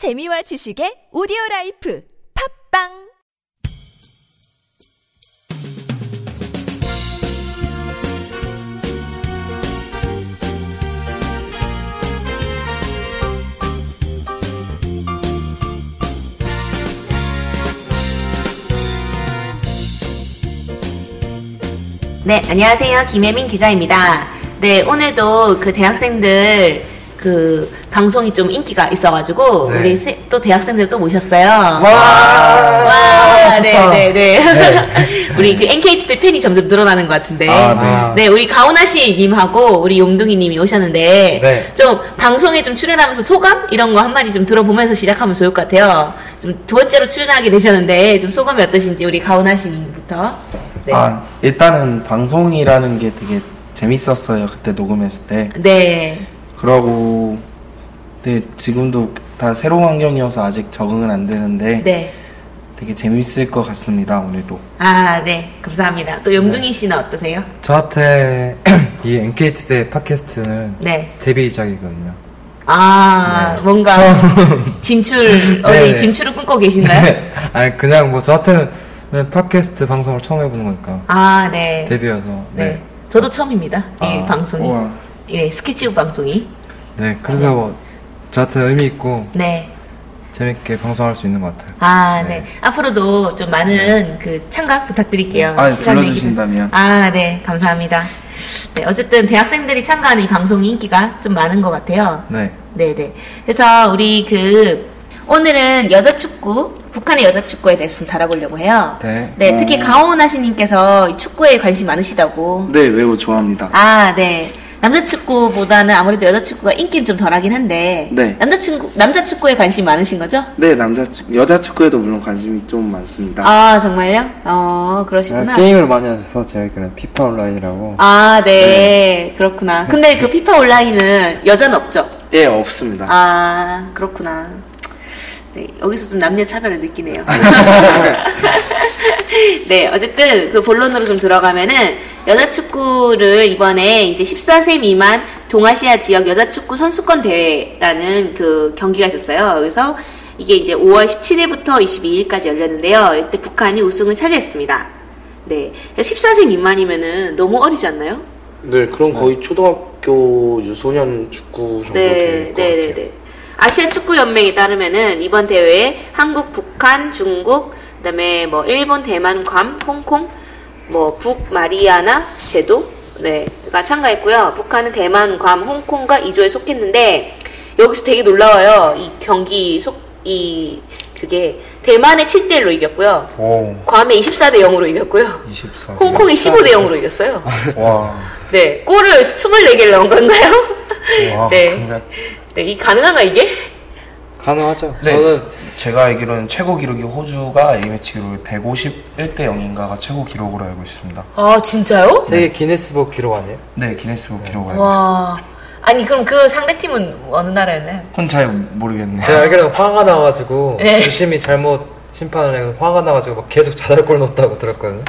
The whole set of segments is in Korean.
재미와 지식의 오디오 라이프 팟빵 네, 안녕하세요. 김혜민 기자입니다. 네, 오늘도 그 대학생들 그 방송이 좀 인기가 있어가지고 네. 우리 세- 또 대학생들 또 모셨어요. 와, 와, 네, 좋다. 네, 네. 우리 그 NKT 팬이 점점 늘어나는 것 같은데. 아, 네. 네, 우리 가오나 씨님하고 우리 용둥이님이 오셨는데 네. 좀 방송에 좀 출연하면서 소감 이런 거 한마디 좀 들어보면서 시작하면 좋을 것 같아요. 좀 두 번째로 출연하게 되셨는데 좀 소감이 어떠신지 우리 가오나 씨님부터. 네. 아, 일단은 방송이라는 게 되게 재밌었어요. 그때 녹음했을 때. 네. 그러고, 네, 지금도 다 새로운 환경이어서 아직 적응은 안 되는데 네. 되게 재밌을 것 같습니다, 오늘도. 아, 네. 감사합니다. 또 용둥이 씨는 어떠세요? 저한테 이 NKT 대 팟캐스트는 네. 데뷔작이거든요. 아, 네. 뭔가 진출, 어디 네. 진출을 꿈꿔 계신가요? 아니 그냥 뭐 저한테는 팟캐스트 방송을 처음 해보는 거니까 아, 네. 데뷔여서 네. 네. 저도 처음입니다. 이 아, 방송이. 우와. 예, 스케치북 방송이. 네 그래서 뭐 저한테 의미 있고 네. 재밌게 방송할 수 있는 것 같아요. 아, 네. 네. 앞으로도 좀 많은 그 참가 부탁드릴게요. 아, 시간 내기 불러주신다면. 전- 아, 네. 감사합니다. 네, 어쨌든 대학생들이 참가하는 이 방송이 인기가 좀 많은 것 같아요. 네. 네 네. 그래서 우리 그 오늘은 여자 축구, 북한의 여자 축구에 대해서 좀 다뤄보려고 해요. 네. 네, 특히 가오나시님께서 축구에 관심 많으시다고. 네, 매우 좋아합니다. 아, 네. 남자 축구보다는 아무래도 여자 축구가 인기는 좀 덜하긴 한데. 네. 남자 축구, 남자 축구에 관심 많으신 거죠? 네, 남자 축, 여자 축구에도 물론 관심이 좀 많습니다. 아, 정말요? 어, 그러시구나. 아, 게임을 많이 하셔서 제가 알기로는 피파 온라인이라고 아, 네. 그렇구나. 근데 그 피파 온라인은 여자는 없죠? 예, 없습니다. 아, 그렇구나. 네, 여기서 좀 남녀 차별을 느끼네요. 네, 어쨌든 그 본론으로 좀 들어가면은 여자 축구를 이번에 이제 14세 미만 동아시아 지역 여자 축구 선수권 대회라는 그 경기가 있었어요. 그래서 이게 이제 5월 17일부터 22일까지 열렸는데요. 이때 북한이 우승을 차지했습니다. 네, 14세 미만이면은 너무 어리지 않나요? 네, 그럼 거의 초등학교 유소년 축구 정도 네, 될것 네, 네, 같아요. 네. 아시안 축구 연맹에 따르면은 이번 대회에 한국, 북한, 중국, 그다음에 뭐 일본, 대만, 괌, 홍콩, 뭐 북마리아나 제도 네가 참가했고요. 북한은 대만, 괌, 홍콩과 2조에 속했는데 여기서 되게 놀라워요. 이 경기 속 이 그게 대만에 7대 1로 이겼고요. 오 괌에 24대 0으로 이겼고요. 24 홍콩이 15대 0으로 이겼어요. 와, 네, 골을 24개를 넣은 건가요? 와 네. 네, 이 가능한가 이게? 가능하죠 네, 저는 제가 알기로는 최고 기록이 호주가 A매치 기록을 151대 0인가가 최고 기록으로 알고 있습니다. 아 진짜요? 세계 기네스북 기록 아니에요? 네, 기네스북 기록 알고 있습니다. 와, 아니 그럼 그 상대 팀은 어느 나라였나요? 그건 잘 모르겠네요. 제가 알기로는 화가 나가지고 네. 주심이 잘못 심판을 해서 화가 나가지고 막 계속 자살골 넣었다고 들었거든요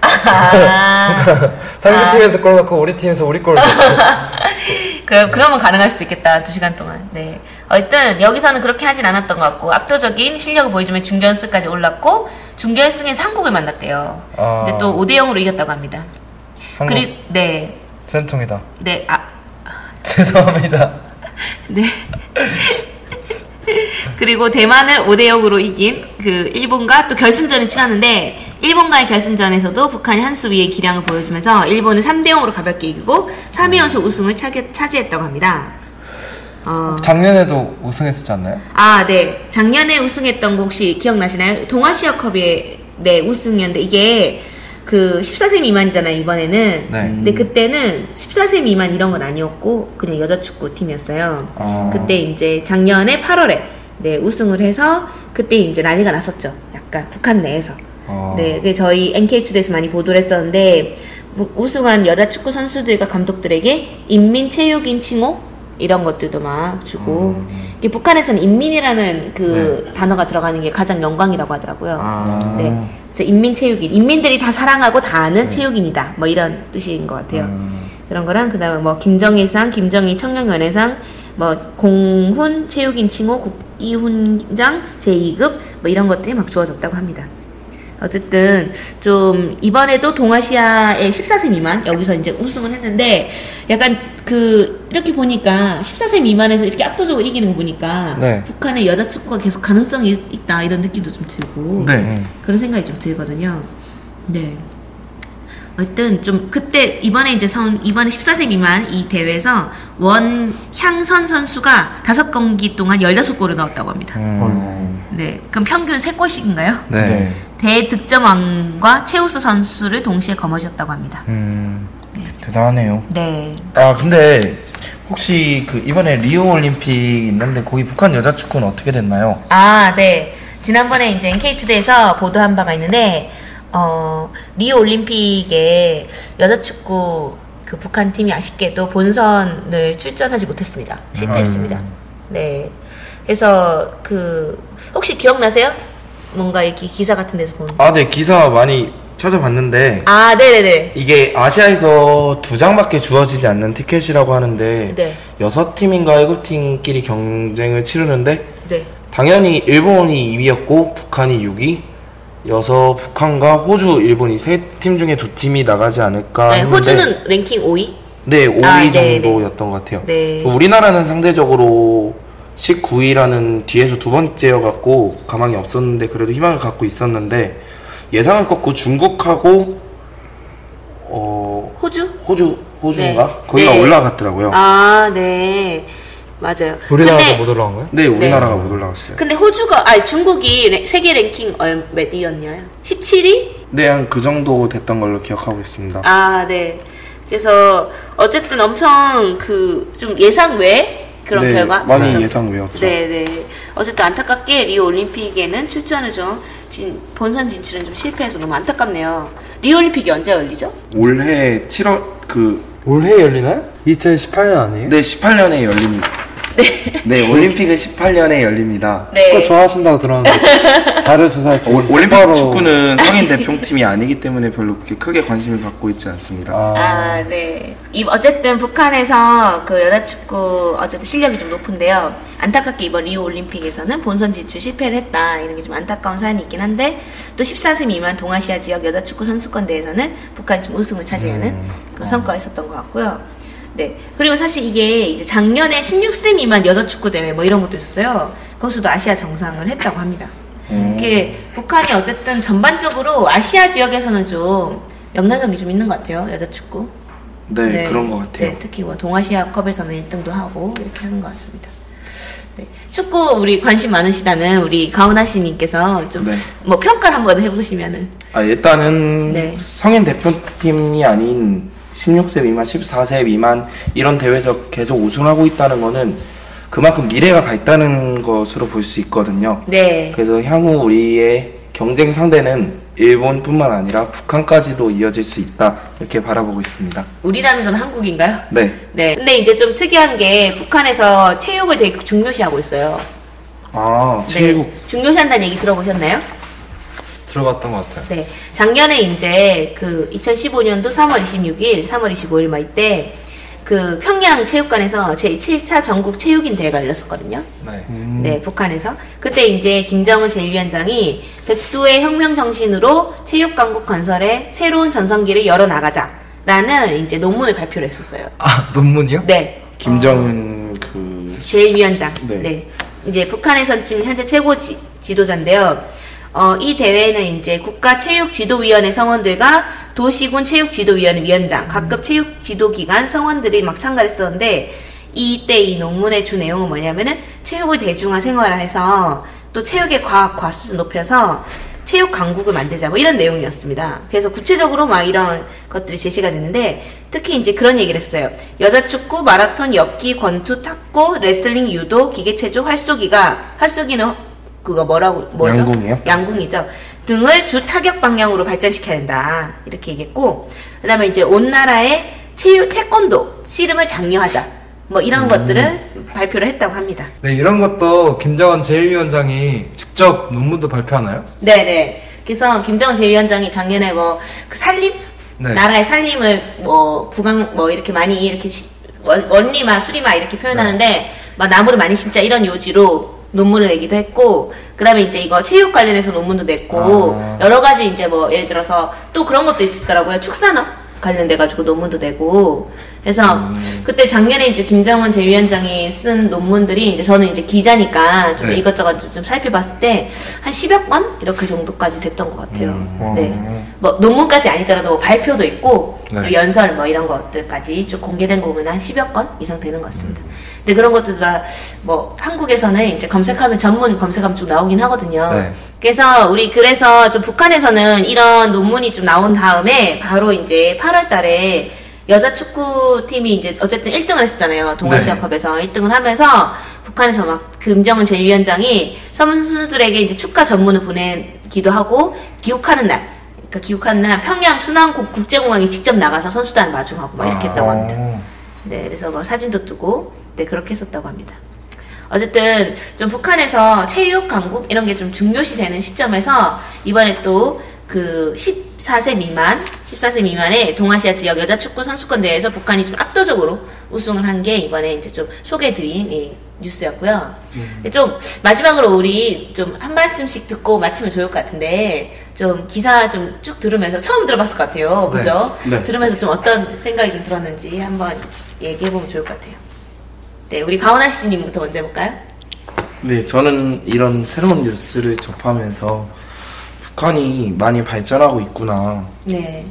아, 상대 팀에서 골 넣고 우리 팀에서 우리 골 넣고 그 그러면 가능할 수도 있겠다 두 시간 동안. 네, 어쨌든 여기서는 그렇게 하진 않았던 것 같고 압도적인 실력을 보여주며 중견승까지 올랐고 중견승에서 한국을 만났대요. 아. 근데 또 5대 0으로 이겼다고 합니다. 한국 그리고 네, 쌤통이다 네, 아, 죄송합니다 네. 그리고 대만을 5대 0으로 이긴 그 일본과 또 결승전을 치렀는데 일본과의 결승전에서도 북한이 한 수 위의 기량을 보여주면서 일본을 3대 0으로 가볍게 이기고 3위 연속 우승을 차기, 차지했다고 합니다. 어, 작년에도 우승했었지 않나요? 아, 네. 작년에 우승했던 거 혹시 기억나시나요? 동아시아컵의 네, 우승이었는데 이게 그 14세 미만이잖아요, 이번에는. 네. 근데 그때는 14세 미만 이런 건 아니었고 그냥 여자 축구 팀이었어요. 아. 그때 이제 작년에 8월에 네, 우승을 해서 그때 이제 난리가 났었죠. 약간 북한 내에서. 아. 네, 그게 저희 NK투데이에서 많이 보도를 했었는데 우- 우승한 여자 축구 선수들과 감독들에게 인민체육인 칭호 이런 것들도 막 주고 이게 북한에서는 인민이라는 그 단어가 들어가는 게 가장 영광이라고 하더라고요. 아. 네, 그래서 인민체육인 인민들이 다 사랑하고 다 아는 체육인이다. 뭐 이런 뜻인 것 같아요. 그런 거랑 그다음에 뭐 김정일상, 김정일 청년연회상, 뭐 공훈 체육인 칭호 국, 특기훈장 제2급 뭐 이런 것들이 막 주어졌다고 합니다. 어쨌든 좀 이번에도 동아시아의 14세 미만 여기서 이제 우승을 했는데 약간 그 이렇게 보니까 14세 미만에서 이렇게 압도적으로 이기는 거 보니까 네. 북한의 여자 축구가 계속 가능성이 있다 이런 느낌도 좀 들고 네. 그런 생각이 좀 들거든요. 네. 어쨌든 좀 그때 이번에 이제 선 이번에 14세 미만 이 대회에서 원향선 선수가 다섯 경기 동안 16골을 넣었다고 합니다. 음. 네. 그럼 평균 3골씩인가요? 네. 대득점왕과 최우수 선수를 동시에 거머쥐었다고 합니다. 음. 대단하네요. 네. 아 근데 혹시 그 이번에 리오 올림픽 있는데 거기 북한 여자 축구는 어떻게 됐나요? 아, 네. 지난번에 이제 NK투데이에서 보도한 바가 있는데, 어, 리오 올림픽에 여자 축구 그 북한 팀이 아쉽게도 본선을 출전하지 못했습니다. 실패했습니다. 네. 그래서 그, 혹시 기억나세요? 뭔가 이렇게 기사 같은 데서 본. 아 네 기사 많이 찾아봤는데 아, 네네네. 이게 아시아에서 두 장밖에 주어지지 않는 티켓이라고 하는데 네. 여섯 팀인가 일곱 팀끼리 경쟁을 치르는데 네. 당연히 일본이 2위였고 북한이 6위. 여서 북한과 호주, 일본 이 세 팀 중에 두 팀이 나가지 않을까 네, 했는데 호주는 랭킹 5위? 네 5위 아, 네, 정도였던 것 같아요. 네. 우리나라는 상대적으로 19위라는 뒤에서 두 번째여갖고 가망이 없었는데 그래도 희망을 갖고 있었는데 예상을 꺾고 중국하고 어 호주? 호주 호주인가 네. 거기가 네. 올라갔더라고요. 아, 네. 맞아요. 우리나라도 근데- 못 올라간 거예요? 네 우리나라가 못 올라갔어요. 근데 호주가 아니 중국이 레- 세계 랭킹 얼- 몇 위였냐요? 17위? 네 한 그 정도 됐던 걸로 기억하고 있습니다. 아, 네. 그래서 어쨌든 엄청 그 좀 예상 외 그런 네, 결과 많이 어떤- 예상 외였죠. 네, 네. 어쨌든 안타깝게 리오 올림픽에는 출전을 좀 진, 본선 진출은 좀 실패해서 너무 안타깝네요. 리오 올림픽이 언제 열리죠? 올해 7월 그 올해 열리나요? 2018년 아니에요? 네, 18년에 열립니다. 네. 올림픽은 18년에 열립니다. 네. 축구 좋아하신다고 들었는데 자료 조사할 줄 올- 올림픽 바로- 축구는 성인 대표팀이 아니기 때문에 별로 그렇게 크게 관심을 갖고 있지 않습니다. 아, 아, 네. 이 어쨌든 북한에서 그 여자 축구 어쨌든 실력이 좀 높은데요. 안타깝게 이번 리우 올림픽에서는 본선 진출 실패를 했다. 이런 게 좀 안타까운 사연이 있긴 한데 또 14세 미만 동아시아 지역 여자 축구 선수권 대회에서는 북한이 좀 우승을 차지하는 그런 성과가 있었던 것 같고요. 네. 그리고 사실 이게 작년에 16세 미만 여자 축구 대회 뭐 이런 것도 있었어요. 거기서도 아시아 정상을 했다고 합니다. 이게 북한이 어쨌든 전반적으로 아시아 지역에서는 좀 영향력이 좀 있는 것 같아요. 여자 축구. 네, 그런 것 같아요. 네, 특히 뭐 동아시아컵에서는 1등도 하고 이렇게 하는 것 같습니다. 네. 축구 우리 관심 많으시다는 우리 가훈아 씨님께서 좀 네. 뭐 평가를 한번 해보시면은 아, 일단은 네. 성인 대표팀이 아닌 16세 미만, 14세 미만 이런 대회에서 계속 우승하고 있다는 거는 그만큼 미래가 밝다는 것으로 볼 수 있거든요. 네. 그래서 향후 우리의 경쟁 상대는 일본뿐만 아니라 북한까지도 이어질 수 있다 이렇게 바라보고 있습니다. 우리라는 건 한국인가요? 네. 네. 근데 이제 좀 특이한 게 북한에서 체육을 되게 중요시하고 있어요. 아 체육 네. 중요시한다는 얘기 들어보셨나요? 들어봤던 것 같아요. 네. 작년에 이제 그 2015년도 3월 26일, 3월 25일 막 이때 그 평양 체육관에서 제7차 전국 체육인 대회가 열렸었거든요. 네. 음, 네, 북한에서. 그때 이제 김정은 제1위원장이 백두의 혁명 정신으로 체육 강국 건설에 새로운 전성기를 열어 나가자라는 이제 논문을 발표를 했었어요. 아 논문이요? 네. 김정은 그 제1위원장. 네. 네. 이제 북한에선 지금 현재 최고 지, 지도자인데요. 어, 이 대회는 이제 국가 체육지도위원회 성원들과 도시군 체육지도위원회 위원장, 각급 체육지도기관 성원들이 막 참가를 했었는데, 이때 이 논문의 주 내용은 뭐냐면은 체육을 대중화 생활화해서 또 체육의 과학 과수를 높여서 체육 강국을 만들자 뭐 이런 내용이었습니다. 그래서 구체적으로 막 이런 것들이 제시가 됐는데 특히 이제 그런 얘기를 했어요. 여자 축구, 마라톤, 엽기, 권투, 탁구, 레슬링, 유도, 기계체조, 활쏘기가 활쏘기는 그거 뭐라고 뭐죠? 양궁이요? 양궁이죠. 등을 주 타격 방향으로 발전시켜야 된다. 이렇게 얘기했고 그다음에 이제 온 나라의 체육 태권도 씨름을 장려하자. 뭐 이런 음. 것들을 발표를 했다고 합니다. 네 이런 것도 김정은 제1위원장이 직접 논문도 발표하나요? 네 네. 그래서 김정은 제 위원장이 작년에 뭐 그 살림 네. 나라의 살림을 뭐 부강 뭐 이렇게 많이 이렇게 원, 원리마 수리마 이렇게 표현하는데 막 나무를 많이 심자 이런 요지로 논문을 내기도 했고 그다음에 이제 이거 체육 관련해서 논문도 냈고 아. 여러 가지 이제 뭐 예를 들어서 또 그런 것도 있더라고요 축산업 관련돼 가지고 논문도 내고 그래서 그때 작년에 이제 김정은 제 위원장이 쓴 논문들이 이제 저는 이제 기자니까 좀 네. 이것저것 좀, 좀 살펴봤을 때 한 10여 건 이렇게 정도까지 됐던 것 같아요. 음. 네. 뭐 논문까지 아니더라도 뭐 발표도 있고 네. 또 연설 뭐 이런 것들까지 좀 공개된 거 보면 한 10여 건 이상 되는 것 같습니다. 근데 그런 것도 다 뭐 한국에서는 이제 검색하면 전문 검색하면 좀 나오긴 하거든요. 네. 그래서 우리 그래서 좀 북한에서는 이런 논문이 좀 나온 다음에 바로 이제 8월 달에 여자 축구팀이 이제 어쨌든 1등을 했었잖아요. 동아시아컵에서 1등을 하면서 북한에서 막 금정은 제2위원장이 선수들에게 이제 축가 전문을 보내기도 하고 기록하는 날 그러니까 기록하는 날 평양 순환 국제공항에 직접 나가서 선수단 마중하고 막 이렇게 했다고 합니다. 어. 네, 그래서 뭐 사진도 뜨고, 네, 그렇게 했었다고 합니다. 어쨌든 좀 북한에서 체육 강국 이런 게 좀 중요시 되는 시점에서 이번에 또 그 14세 미만, 14세 미만의 동아시아 지역 여자 축구 선수권 대회에서 북한이 좀 압도적으로 우승을 한 게 이번에 이제 좀 소개해드린 이 뉴스였고요. 근데 좀 마지막으로 우리 좀 한 말씀씩 듣고 마치면 좋을 것 같은데 좀 기사 좀 쭉 들으면서 처음 들어봤을 것 같아요. 그죠? 네. 들으면서 좀 어떤 생각이 좀 들었는지 한번 얘기해보면 좋을 것 같아요. 네, 우리 가오나 씨님부터 먼저 해볼까요? 네, 저는 이런 새로운 뉴스를 접하면서 북한이 많이 발전하고 있구나. 네.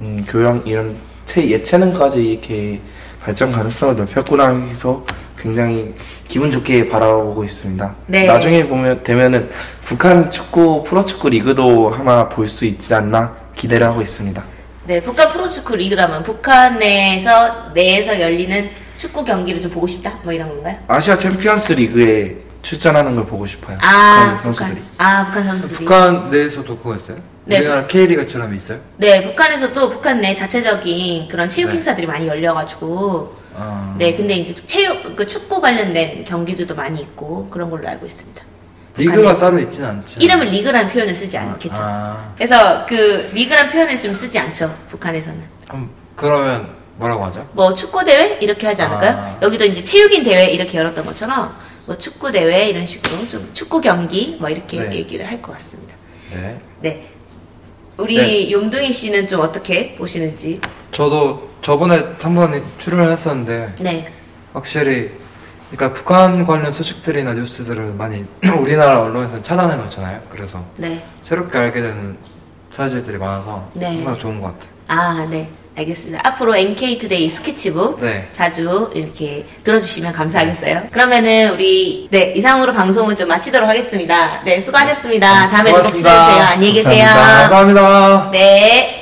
음, 교양 이런 체, 예체능까지 이렇게 발전 가능성을 넓혔구나 해서 굉장히 기분 좋게 바라보고 있습니다. 네. 나중에 보면 되면은 북한 축구 프로축구 리그도 하나 볼 수 있지 않나 기대를 하고 있습니다. 네, 북한 프로축구 리그라면 북한 내에서 내에서 열리는 축구 경기를 좀 보고 싶다? 뭐 이런 건가요? 아시아 챔피언스 리그에 출전하는 걸 보고 싶어요. 아, 북한 북한. 선수들이. 아, 북한 선수들이. 북한 내에서도 그거 있어요? 네. 우리나라 K리그처럼 있어요? 네, 북한에서도 북한 내 자체적인 그런 체육 네. 행사들이 많이 열려가지고. 아. 네, 근데 이제 체육, 그 축구 관련된 경기들도 많이 있고 그런 걸로 알고 있습니다. 리그가 북한에서. 따로 있진 않지. 이름을 리그라는 표현을 쓰지 않겠죠. 아. 그래서 그 리그라는 표현을 좀 쓰지 않죠, 북한에서는. 음, 그러면 뭐라고 하죠? 뭐 축구 대회 이렇게 하지 않을까요? 아. 여기도 이제 체육인 대회 이렇게 열었던 것처럼 뭐 축구 대회 이런 식으로 좀 축구 경기 뭐 이렇게 네. 얘기를 할 것 같습니다. 네. 네. 우리 네. 용둥이 씨는 좀 어떻게 보시는지. 저도 저번에 한 번 출연을 했었는데 네. 확실히 그러니까 북한 관련 소식들이나 뉴스들을 많이 우리나라 언론에서 찾아내 놓잖아요. 그래서 네. 새롭게 알게 되는 사실들이 많아서 네. 항상 좋은 것 같아요. 아, 네. 알겠습니다. 앞으로 NK투데이 스케치북 네. 자주 이렇게 들어주시면 감사하겠어요. 그러면은 우리 네 이상으로 방송을 좀 마치도록 하겠습니다. 네 수고하셨습니다. 다음에 또 꼭. 출연해주세요. 안녕히 계세요. 감사합니다. 네.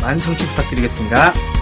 많은 청취 부탁드리겠습니다.